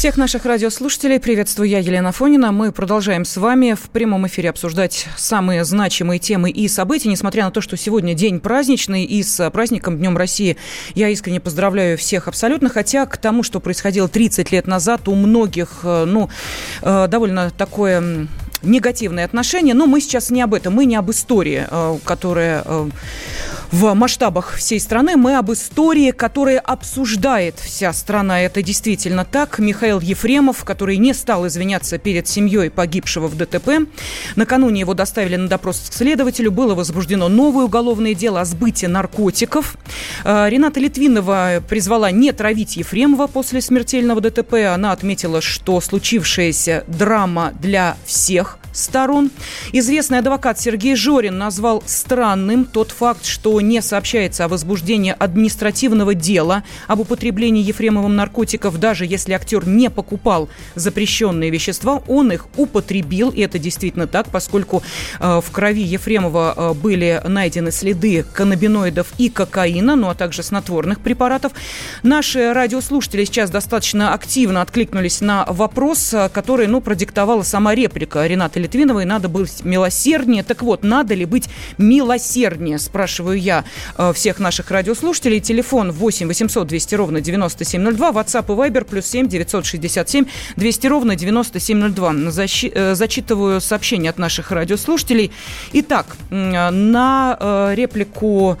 Всех наших радиослушателей приветствую я, Елена Фонина. Мы продолжаем с вами в прямом эфире обсуждать самые значимые темы и события. Несмотря на то, что сегодня день праздничный и с праздником Днем России я искренне поздравляю всех абсолютно. Хотя к тому, что происходило 30 лет назад, у многих, э, ну, э, довольно такое негативные отношения. Но мы сейчас не об этом, мы не об истории, э, которая в масштабах всей страны. Мы об истории, которая обсуждает вся страна. Это действительно так. Михаил Ефремов, который не стал извиняться перед семьей погибшего в ДТП. Накануне его доставили на допрос к следователю. Было возбуждено новое уголовное дело о сбытии наркотиков. Э, Рената Литвинова призвала не травить Ефремова после смертельного ДТП. Она отметила, что случившаяся драма для всех сторон. Известный адвокат Сергей Жорин назвал странным тот факт, что не сообщается о возбуждении административного дела об употреблении Ефремовым наркотиков, даже если актер не покупал запрещенные вещества, он их употребил, и это действительно так, поскольку э, в крови Ефремова э, были найдены следы каннабиноидов и кокаина, ну а также снотворных препаратов. Наши радиослушатели сейчас достаточно активно откликнулись на вопрос, э, который, ну, продиктовала сама реплика Рената Литвиновой надо быть милосерднее. Так вот, надо ли быть милосерднее, спрашиваю я э, всех наших радиослушателей. Телефон 8 800 200 ровно 9702, WhatsApp и Viber плюс 7 967 200 ровно 9702. Защи, э, зачитываю сообщение от наших радиослушателей. Итак, на э, реплику Э,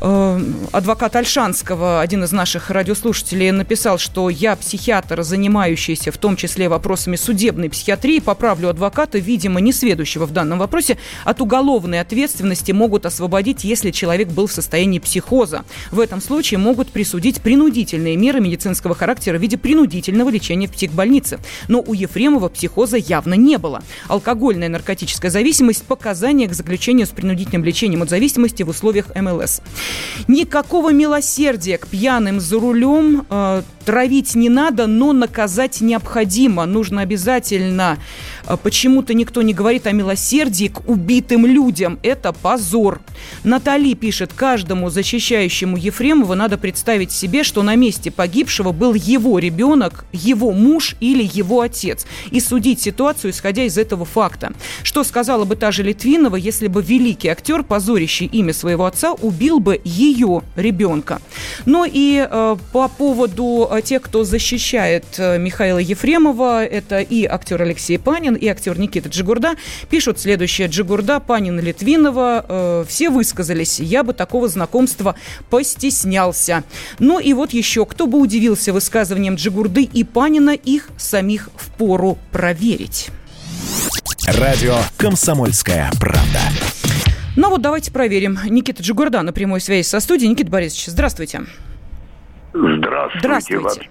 адвокат Альшанского, один из наших радиослушателей, написал, что я психиатр, занимающийся в том числе вопросами судебной психиатрии, поправлю адвоката, видимо, не сведущего в данном вопросе, от уголовной ответственности могут освободить, если человек был в состоянии психоза. В этом случае могут присудить принудительные меры медицинского характера в виде принудительного лечения в психбольнице. Но у Ефремова психоза явно не было. Алкогольная наркотическая зависимость – показания к заключению с принудительным лечением от зависимости в условиях МЛС. Никакого милосердия к пьяным за рулем э, травить не надо, но наказать необходимо. Нужно обязательно. Э, почему-то никто не говорит о милосердии к убитым людям. Это позор. Натали пишет, каждому защищающему Ефремова надо представить себе, что на месте погибшего был его ребенок, его муж или его отец. И судить ситуацию, исходя из этого факта. Что сказала бы та же Литвинова, если бы великий актер, позорящий имя своего отца, убил бы ее ребенка. Ну и э, по поводу э, тех, кто защищает э, Михаила Ефремова, это и актер Алексей Панин, и актер Никита Джигурда, пишут следующее. Джигурда, Панин, Литвинова, все высказались. Я бы такого знакомства постеснялся. Ну и вот еще, кто бы удивился высказыванием Джигурды и Панина, их самих впору проверить. Радио «Комсомольская правда». Ну вот давайте проверим. Никита Джигурда на прямой связи со студией. Никита Борисович, здравствуйте. Здравствуйте. Здравствуйте.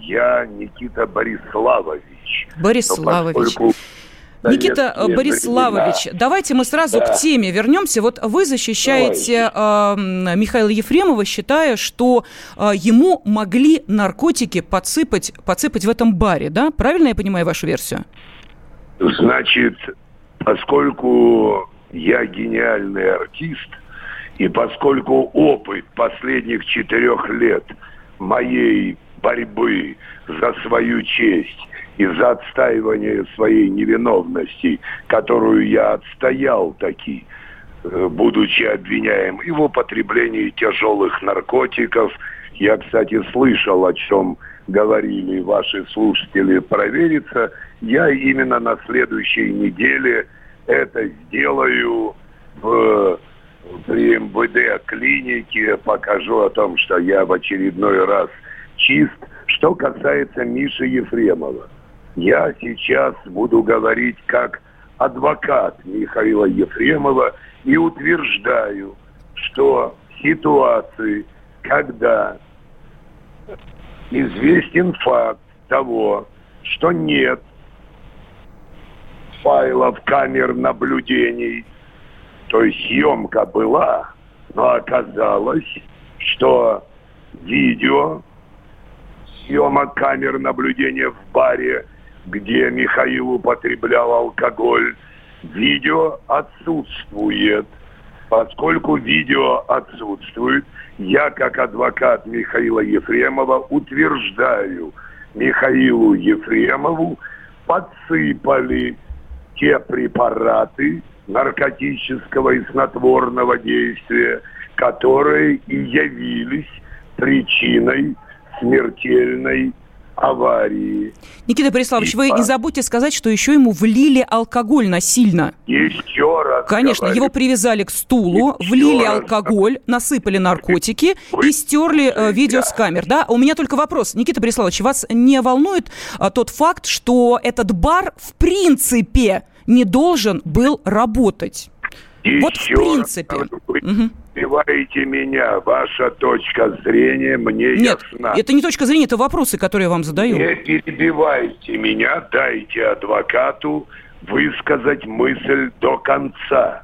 Я Никита Бориславович. Бориславович. Поскольку... Никита Советские Бориславович, времена. давайте мы сразу да. к теме вернемся. Вот вы защищаете э, Михаила Ефремова, считая, что э, ему могли наркотики подсыпать, подсыпать в этом баре, да? Правильно я понимаю вашу версию? Значит, поскольку я гениальный артист, и поскольку опыт последних четырех лет моей борьбы за свою честь и за отстаивание своей невиновности, которую я отстоял таки, э, будучи обвиняем и в употреблении тяжелых наркотиков. Я, кстати, слышал, о чем говорили ваши слушатели, провериться. Я именно на следующей неделе это сделаю в, при МВД клинике, покажу о том, что я в очередной раз чист. Что касается Миши Ефремова, я сейчас буду говорить как адвокат Михаила Ефремова и утверждаю, что ситуации, когда известен факт того, что нет файлов камер наблюдений то есть съемка была, но оказалось, что видео съемок камер наблюдения в баре, где Михаил употреблял алкоголь, видео отсутствует. Поскольку видео отсутствует, я, как адвокат Михаила Ефремова, утверждаю, Михаилу Ефремову подсыпали те препараты наркотического и снотворного действия, которые и явились причиной смертельной аварии. Никита Бориславович, вы не забудьте сказать, что еще ему влили алкоголь насильно. Еще раз Конечно, говорю. его привязали к стулу, Еще влили раз. алкоголь, насыпали наркотики Вы и стерли э, видео с камер. Да? У меня только вопрос. Никита Бориславович, вас не волнует а, тот факт, что этот бар в принципе не должен был работать? Вот в раз принципе. говорю, Вы перебиваете меня. Ваша точка зрения мне Нет, ясна. это не точка зрения, это вопросы, которые я вам задаю. Не перебивайте меня, дайте адвокату высказать мысль до конца.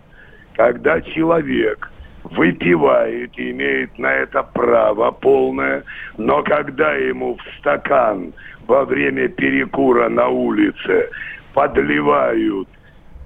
Когда человек выпивает и имеет на это право полное, но когда ему в стакан во время перекура на улице подливают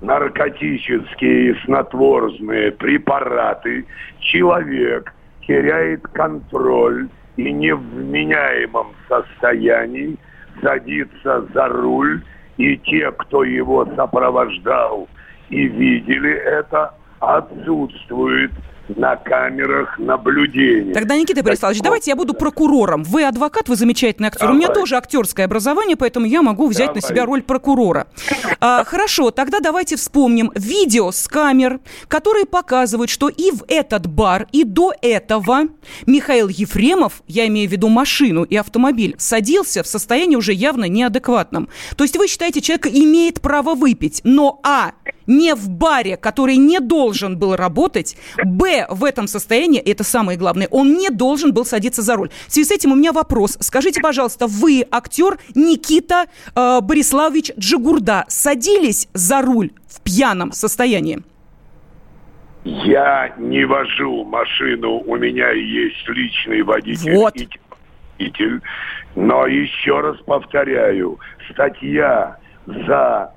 наркотические снотворные препараты, человек теряет контроль и не в вменяемом состоянии садится за руль, и те, кто его сопровождал и видели это, отсутствуют на камерах наблюдения. Тогда, Никита Борисович, давайте я буду прокурором. Вы адвокат, вы замечательный актер. У меня Давай. тоже актерское образование, поэтому я могу взять на Давай. себя роль прокурора. А, хорошо, тогда давайте вспомним видео с камер, которые показывают, что и в этот бар, и до этого Михаил Ефремов, я имею в виду машину и автомобиль, садился в состоянии уже явно неадекватном. То есть вы считаете, человек имеет право выпить, но а не в баре, который не должен был работать, б в этом состоянии, это самое главное, он не должен был садиться за руль. В связи с этим у меня вопрос. Скажите, пожалуйста, вы, актер Никита э, Бориславович Джигурда, садились за руль в пьяном состоянии? Я не вожу машину, у меня есть личный водитель Вот. и водитель. Но еще раз повторяю, статья за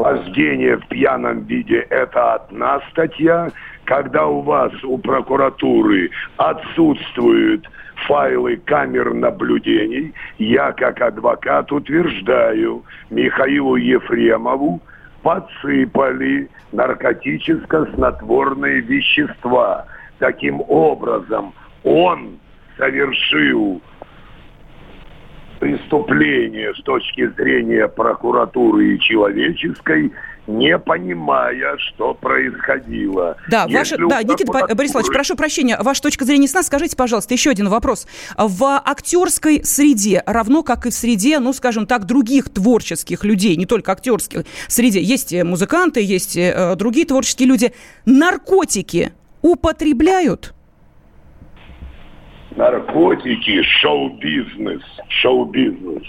вождение в пьяном виде – это одна статья. Когда у вас, у прокуратуры, отсутствуют файлы камер наблюдений, я как адвокат утверждаю Михаилу Ефремову подсыпали наркотическо-снотворные вещества. Таким образом, он совершил преступление с точки зрения прокуратуры и человеческой, не понимая, что происходило. Да, ваша, да, Никита прокуратуры- Борисович, прошу прощения, ваша точка зрения ясна. Скажите, пожалуйста, еще один вопрос. В актерской среде, равно как и в среде, ну, скажем так, других творческих людей, не только актерских среде, есть э, музыканты, есть э, другие творческие люди, наркотики употребляют? Наркотики, шоу-бизнес, шоу-бизнес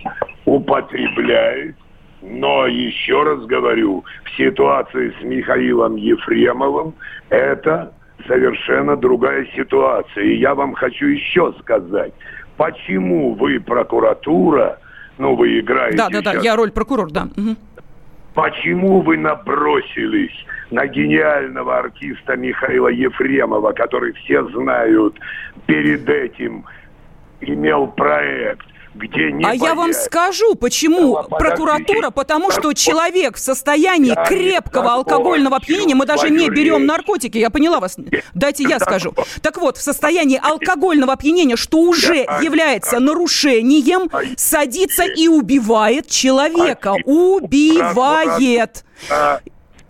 употребляет, но еще раз говорю, в ситуации с Михаилом Ефремовым это совершенно другая ситуация. И я вам хочу еще сказать, почему вы, прокуратура, ну вы играете Да, да, да, сейчас я роль прокурор, да. Мгм. Почему вы набросились на гениального артиста Михаила Ефремова, который все знают, перед этим имел проект, где не А я вам боясь- скажу, почему подождите. прокуратура, потому что человек в состоянии я крепкого алкогольного опьянения, мы даже не берем наркотики, я поняла вас. Дайте я скажу. Так вот, в состоянии алкогольного опьянения, что уже является а- нарушением, а- садится и убивает человека. А- Убивает.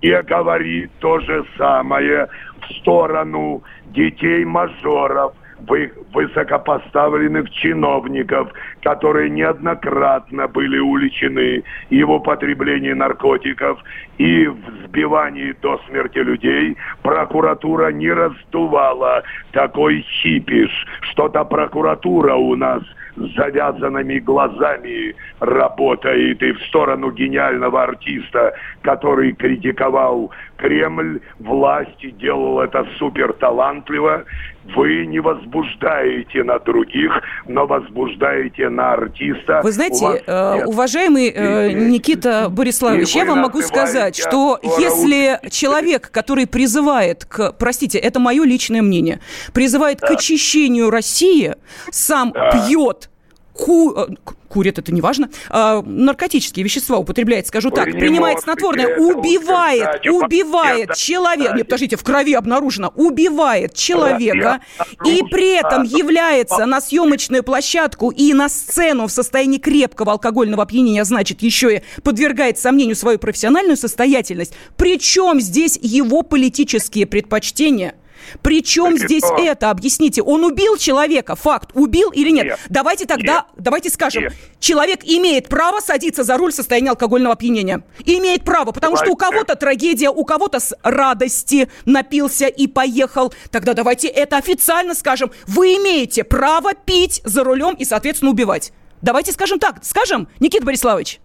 И говорит то же самое в сторону детей-мажоров, вы- высокопоставленных чиновников, которые неоднократно были уличены и в употреблении наркотиков, и в сбивании до смерти людей. Прокуратура не раздувала такой хипиш. Что-то прокуратура у нас завязанными глазами работает и в сторону гениального артиста, который критиковал Кремль, власть делал это супер талантливо. Вы не возбуждаете на других, но возбуждаете на артиста. Вы знаете, э, уважаемый э, Никита Бориславович, я вам могу сказать, что если человек, который призывает к, простите, это мое личное мнение, призывает да. к очищению России, сам да. пьет ку э, курит, это не важно, а, наркотические вещества употребляет, скажу Ой, так, принимает снотворное, убивает, убивает человека, нет, подождите, в крови обнаружено, убивает человека и при этом является на съемочную площадку и на сцену в состоянии крепкого алкогольного опьянения, значит, еще и подвергает сомнению свою профессиональную состоятельность. Причем здесь его политические предпочтения? Причем так здесь это? это? Объясните, он убил человека, факт, убил или нет? нет. Давайте тогда, нет. давайте скажем, нет. человек имеет право садиться за руль в состоянии алкогольного опьянения. Имеет право, потому давайте. что у кого-то трагедия, у кого-то с радости напился и поехал. Тогда давайте это официально скажем. Вы имеете право пить за рулем и, соответственно, убивать. Давайте скажем так, скажем, Никита Бориславович.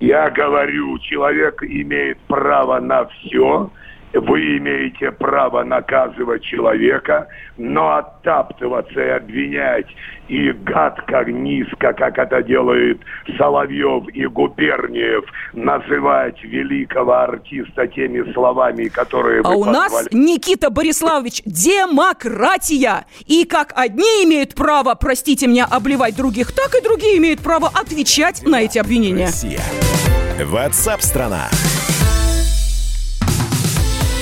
Я говорю, человек имеет право на все, вы имеете право наказывать человека, но оттаптываться и обвинять и гадко, низко, как это делает Соловьев и Губерниев, называть великого артиста теми словами, которые А у позвали... нас, Никита Бориславович, демократия! И как одни имеют право, простите меня, обливать других, так и другие имеют право отвечать на эти обвинения. Россия. Ватсап-страна!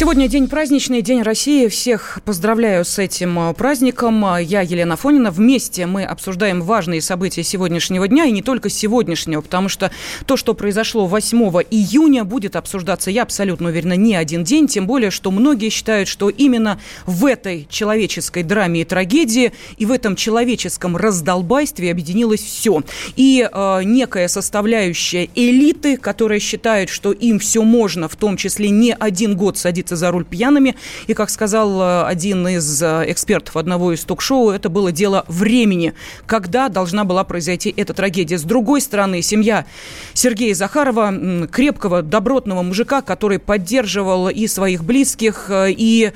Сегодня день праздничный, День России. Всех поздравляю с этим э, праздником. Я Елена Фонина. Вместе мы обсуждаем важные события сегодняшнего дня, и не только сегодняшнего, потому что то, что произошло 8 июня, будет обсуждаться, я абсолютно уверена, не один день, тем более, что многие считают, что именно в этой человеческой драме и трагедии, и в этом человеческом раздолбайстве объединилось все. И э, некая составляющая элиты, которая считает, что им все можно, в том числе не один год садиться садиться за руль пьяными. И, как сказал э, один из э, экспертов одного из ток-шоу, это было дело времени, когда должна была произойти эта трагедия. С другой стороны, семья Сергея Захарова, крепкого, добротного мужика, который поддерживал и своих близких, э, и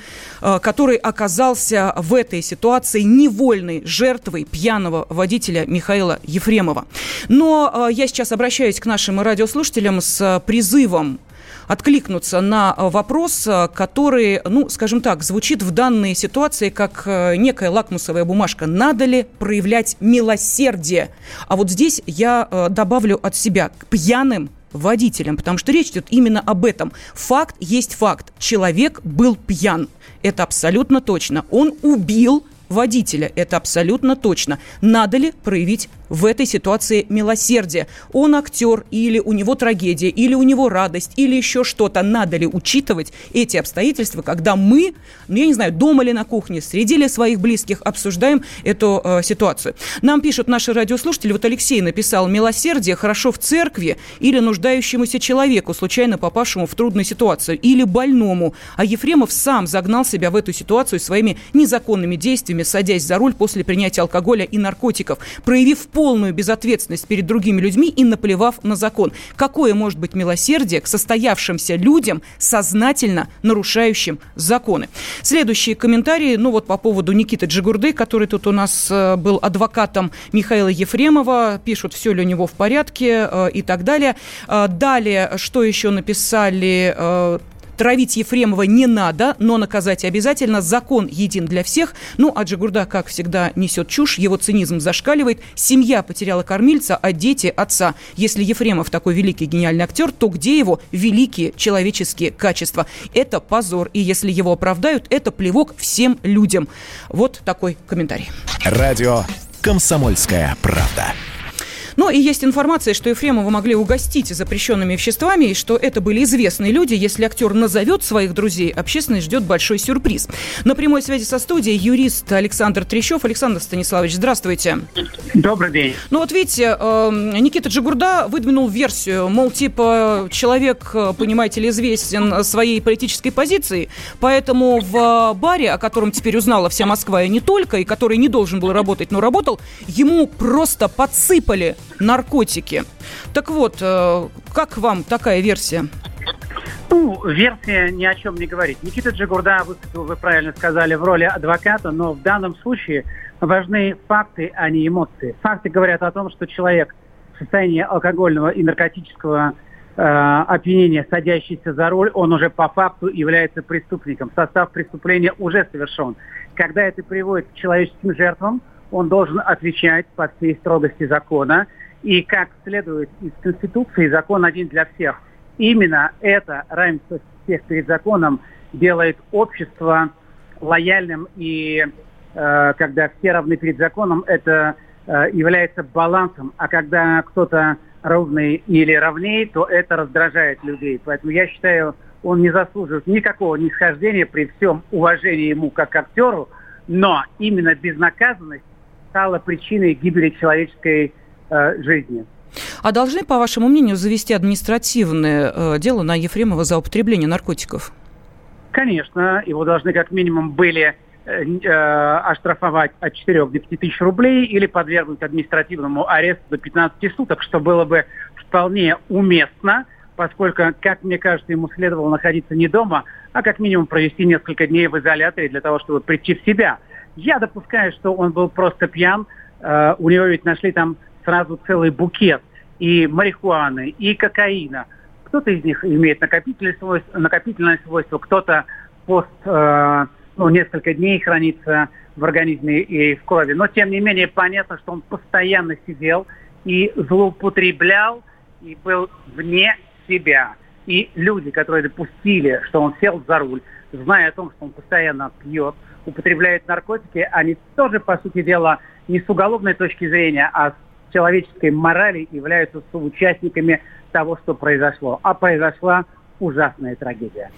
который оказался в этой ситуации невольной жертвой пьяного водителя Михаила Ефремова. Но я сейчас обращаюсь к нашим радиослушателям с призывом откликнуться на э, вопрос, э, который, ну, скажем так, звучит в данной ситуации как э, некая лакмусовая бумажка. Надо ли проявлять милосердие? А вот здесь я добавлю от себя к пьяным водителям, потому что речь идет именно об этом. Факт есть факт. Человек был пьян. Это абсолютно точно. Он убил водителя. Это абсолютно точно. Надо ли проявить в этой ситуации милосердие. Он актер, или у него трагедия, или у него радость, или еще что-то. Надо ли учитывать эти обстоятельства, когда мы, ну, я не знаю, дома ли на кухне, среди ли своих близких обсуждаем эту э, ситуацию. Нам пишут наши радиослушатели, вот Алексей написал, милосердие хорошо в церкви или нуждающемуся человеку, случайно попавшему в трудную ситуацию, или больному. А Ефремов сам загнал себя в эту ситуацию своими незаконными действиями, садясь за руль после принятия алкоголя и наркотиков, проявив полную безответственность перед другими людьми и наплевав на закон. Какое может быть милосердие к состоявшимся людям, сознательно нарушающим законы? Следующие комментарии, ну вот по поводу Никиты Джигурды, который тут у нас э, был адвокатом Михаила Ефремова, пишут, все ли у него в порядке э, и так далее. Э, далее, что еще написали Травить Ефремова не надо, но наказать обязательно. Закон един для всех. Ну, а Джигурда, как всегда, несет чушь, его цинизм зашкаливает. Семья потеряла кормильца, а дети – отца. Если Ефремов такой великий гениальный актер, то где его великие человеческие качества? Это позор. И если его оправдают, это плевок всем людям. Вот такой комментарий. Радио «Комсомольская правда». Ну и есть информация, что Ефремова могли угостить запрещенными веществами, и что это были известные люди. Если актер назовет своих друзей, общественность ждет большой сюрприз. На прямой связи со студией юрист Александр Трещев. Александр Станиславович, здравствуйте. Добрый день. Ну вот видите, эм, Никита Джигурда выдвинул версию, мол, типа, человек, э, понимаете ли, известен своей политической позицией, поэтому в баре, о котором теперь узнала вся Москва и не только, и который не должен был работать, но работал, ему просто подсыпали наркотики. Так вот, э, как вам такая версия? Ну, версия ни о чем не говорит. Никита Джигурда выступил, вы правильно сказали, в роли адвоката, но в данном случае важны факты, а не эмоции. Факты говорят о том, что человек в состоянии алкогольного и наркотического э, опьянения, садящийся за руль, он уже по факту является преступником. Состав преступления уже совершен. Когда это приводит к человеческим жертвам, он должен отвечать по всей строгости закона. И как следует из Конституции, закон один для всех. Именно это равенство всех перед законом делает общество лояльным и э, когда все равны перед законом, это э, является балансом. А когда кто-то ровный или равнее, то это раздражает людей. Поэтому я считаю, он не заслуживает никакого нисхождения при всем уважении ему как актеру, но именно безнаказанность стала причиной гибели человеческой э, жизни. А должны, по вашему мнению, завести административное э, дело на Ефремова за употребление наркотиков? Конечно, его должны как минимум были э, э оштрафовать от 4 до 5 тысяч рублей или подвергнуть административному аресту до 15 суток, что было бы вполне уместно, поскольку, как мне кажется, ему следовало находиться не дома, а как минимум провести несколько дней в изоляторе для того, чтобы прийти в себя – я допускаю, что он был просто пьян. Uh, у него ведь нашли там сразу целый букет и марихуаны, и кокаина. Кто-то из них имеет накопительное свойство, накопительное свойство кто-то пост, uh, ну, несколько дней хранится в организме и в крови. Но, тем не менее, понятно, что он постоянно сидел и злоупотреблял, и был вне себя. И люди, которые допустили, что он сел за руль, зная о том, что он постоянно пьет, употребляет наркотики, они тоже, по сути дела, не с уголовной точки зрения, а с человеческой морали являются соучастниками того, что произошло. А произошла ужасная трагедия.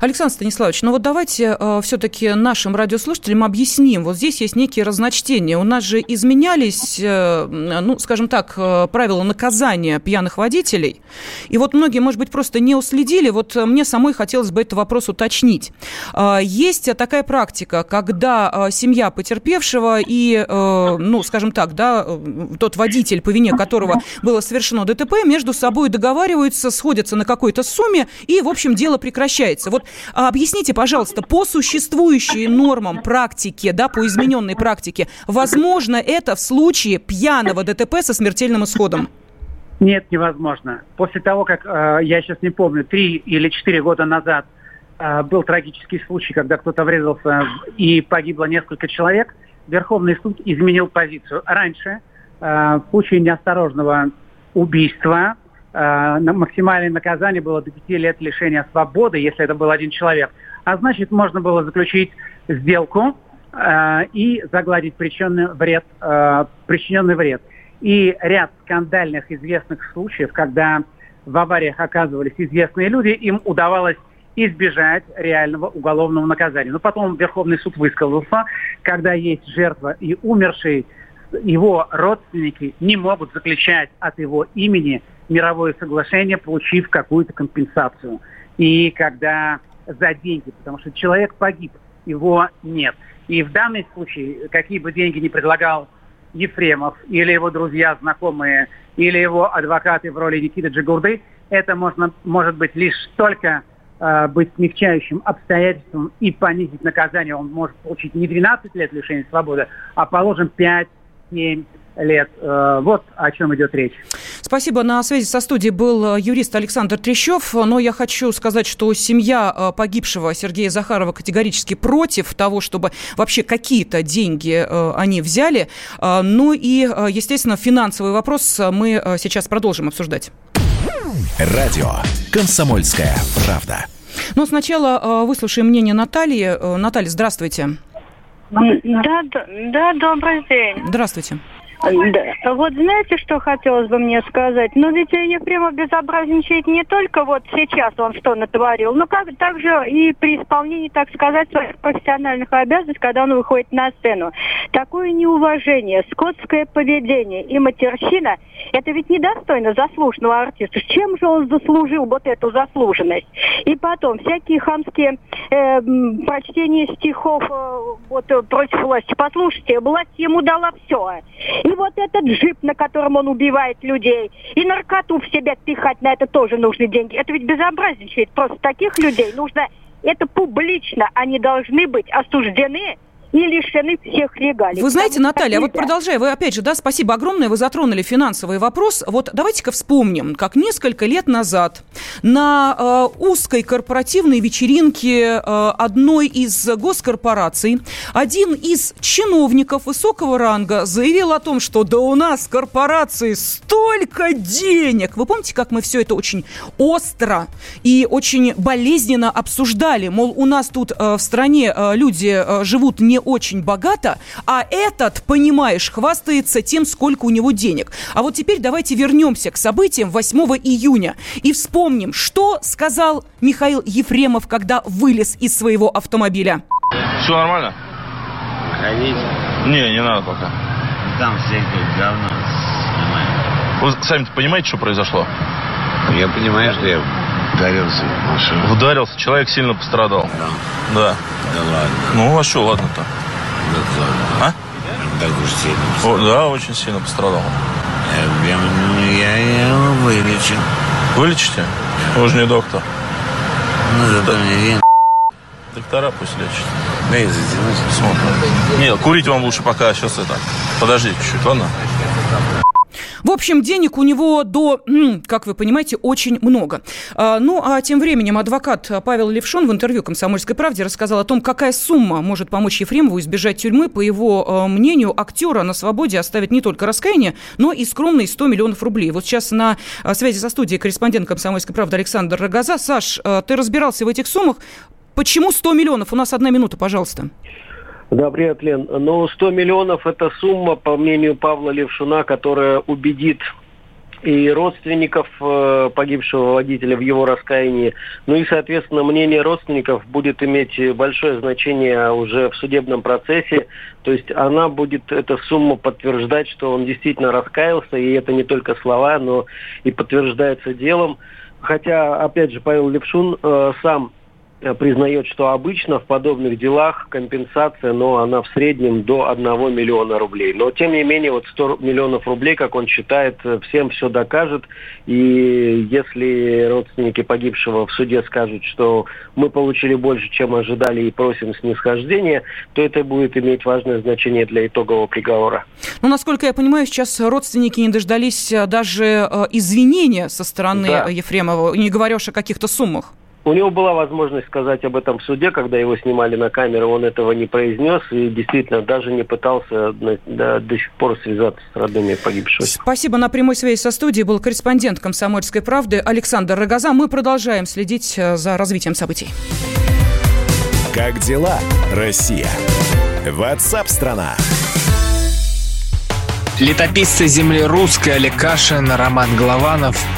Александр Станиславович, ну вот давайте э, все-таки нашим радиослушателям объясним. Вот здесь есть некие разночтения. У нас же изменялись, э, ну, скажем так, э, правила наказания пьяных водителей. И вот многие, может быть, просто не уследили. Вот мне самой хотелось бы этот вопрос уточнить. Э, есть такая практика, когда э, семья потерпевшего и, э, ну, скажем так, да, э, тот водитель, по вине которого было совершено ДТП, между собой договариваются, сходятся на какой-то сумме, и, в общем, дело прекращается. Вот объясните, пожалуйста, по существующим нормам практики, да, по измененной практике, возможно это в случае пьяного ДТП со смертельным исходом? Нет, невозможно. После того, как, э, я сейчас не помню, три или четыре года назад э, был трагический случай, когда кто-то врезался и погибло несколько человек, Верховный суд изменил позицию. Раньше э, в случае неосторожного убийства максимальное наказание было до 5 лет лишения свободы, если это был один человек. А значит, можно было заключить сделку э, и загладить причиненный вред, э, причиненный вред. И ряд скандальных известных случаев, когда в авариях оказывались известные люди, им удавалось избежать реального уголовного наказания. Но потом Верховный суд высказался, когда есть жертва и умерший, его родственники не могут заключать от его имени мировое соглашение, получив какую-то компенсацию. И когда за деньги, потому что человек погиб, его нет. И в данном случае, какие бы деньги ни предлагал Ефремов или его друзья, знакомые, или его адвокаты в роли Никиты Джигурды, это можно, может быть лишь только э, быть смягчающим обстоятельством и понизить наказание. Он может получить не 12 лет лишения свободы, а, положим, 5-7 лет. Э, вот о чем идет речь. Спасибо. На связи со студией был э, юрист Александр Трещев. Но я хочу сказать, что семья э, погибшего Сергея Захарова категорически против того, чтобы вообще какие-то деньги они взяли. Ну и, естественно, финансовый вопрос мы сейчас продолжим обсуждать. Радио «Комсомольская правда». Но сначала выслушаем мнение Натальи. Наталья, здравствуйте. Да, да, добрый день. Здравствуйте. Да. Вот знаете, что хотелось бы мне сказать? Ну, ведь Ефремов безобразничает не только вот сейчас он что натворил, но как также и при исполнении, так сказать, своих профессиональных обязанностей, когда он выходит на сцену. Такое неуважение, скотское поведение и матерщина, это ведь недостойно заслуженного артиста. Чем же он заслужил вот эту заслуженность? И потом, всякие хамские э, прочтения стихов э, вот, против власти. Послушайте, власть ему дала все. И вот этот джип, на котором он убивает людей, и наркоту в себя пихать, на это тоже нужны деньги. Это ведь безобразничает. Просто таких людей нужно это публично, они должны быть осуждены и лишены всех регалий. Вы знаете, Наталья, а вот продолжая, вы опять же, да, спасибо огромное, вы затронули финансовый вопрос. Вот давайте-ка вспомним, как несколько лет назад на э, узкой корпоративной вечеринке э, одной из госкорпораций один из чиновников высокого ранга заявил о том, что да у нас в корпорации столько денег. Вы помните, как мы все это очень остро и очень болезненно обсуждали? Мол, у нас тут э, в стране э, люди э, живут не очень богато, а этот, понимаешь, хвастается тем, сколько у него денег. А вот теперь давайте вернемся к событиям 8 июня и вспомним, что сказал Михаил Ефремов, когда вылез из своего автомобиля. Все нормально? Ходите. Не, не надо пока. Там все тут говно снимают. Вы сами понимаете, что произошло? Я понимаю, что я ударился в машину. Ударился, человек сильно пострадал. Да. Да. Да ладно. Ну, а что ладно-то? Да ладно. А? Так уж сильно. О, да, очень сильно пострадал. Я, я, я, я его вылечу. Вылечите? Вы же не доктор. Ну, зато мне вен... Доктора пусть лечат. Дай затянуть. Смотрим. Не, курить вам лучше пока сейчас это. Подождите чуть-чуть, ладно? В общем, денег у него до, как вы понимаете, очень много. А, ну, а тем временем адвокат Павел Левшон в интервью «Комсомольской правде» рассказал о том, какая сумма может помочь Ефремову избежать тюрьмы. По его а, мнению, актера на свободе оставит не только раскаяние, но и скромные 100 миллионов рублей. Вот сейчас на а, связи со студией корреспондент «Комсомольской правды» Александр Рогоза. Саш, ты разбирался в этих суммах. Почему 100 миллионов? У нас одна минута, пожалуйста. Да, привет, Лен. Но 100 миллионов – это сумма, по мнению Павла Левшуна, которая убедит и родственников э, погибшего водителя в его раскаянии. Ну и, соответственно, мнение родственников будет иметь большое значение уже в судебном процессе. То есть она будет, эта сумма, подтверждать, что он действительно раскаялся, и это не только слова, но и подтверждается делом. Хотя, опять же, Павел Левшун э, сам признает, что обычно в подобных делах компенсация, но она в среднем до 1 миллиона рублей. Но тем не менее, вот 100 миллионов рублей, как он считает, э, всем все докажет. И если родственники погибшего в суде скажут, что мы получили больше, чем ожидали и просим снисхождения, то это будет иметь важное значение для итогового приговора. Ну, насколько я понимаю, сейчас родственники не дождались э, даже извинения со стороны да. Ефремова, не говоря уж о каких-то суммах. У него была возможность сказать об этом в суде, когда его снимали на камеру, он этого не произнес и действительно даже не пытался до, до сих пор связаться с родными погибшего. Спасибо. На прямой связи со студией был корреспондент «Комсомольской правды» Александр Рогоза. Мы продолжаем следить э, за развитием событий. Как дела, Россия? Ватсап-страна! Летописцы земли русской Олег Кашин, Роман Голованов –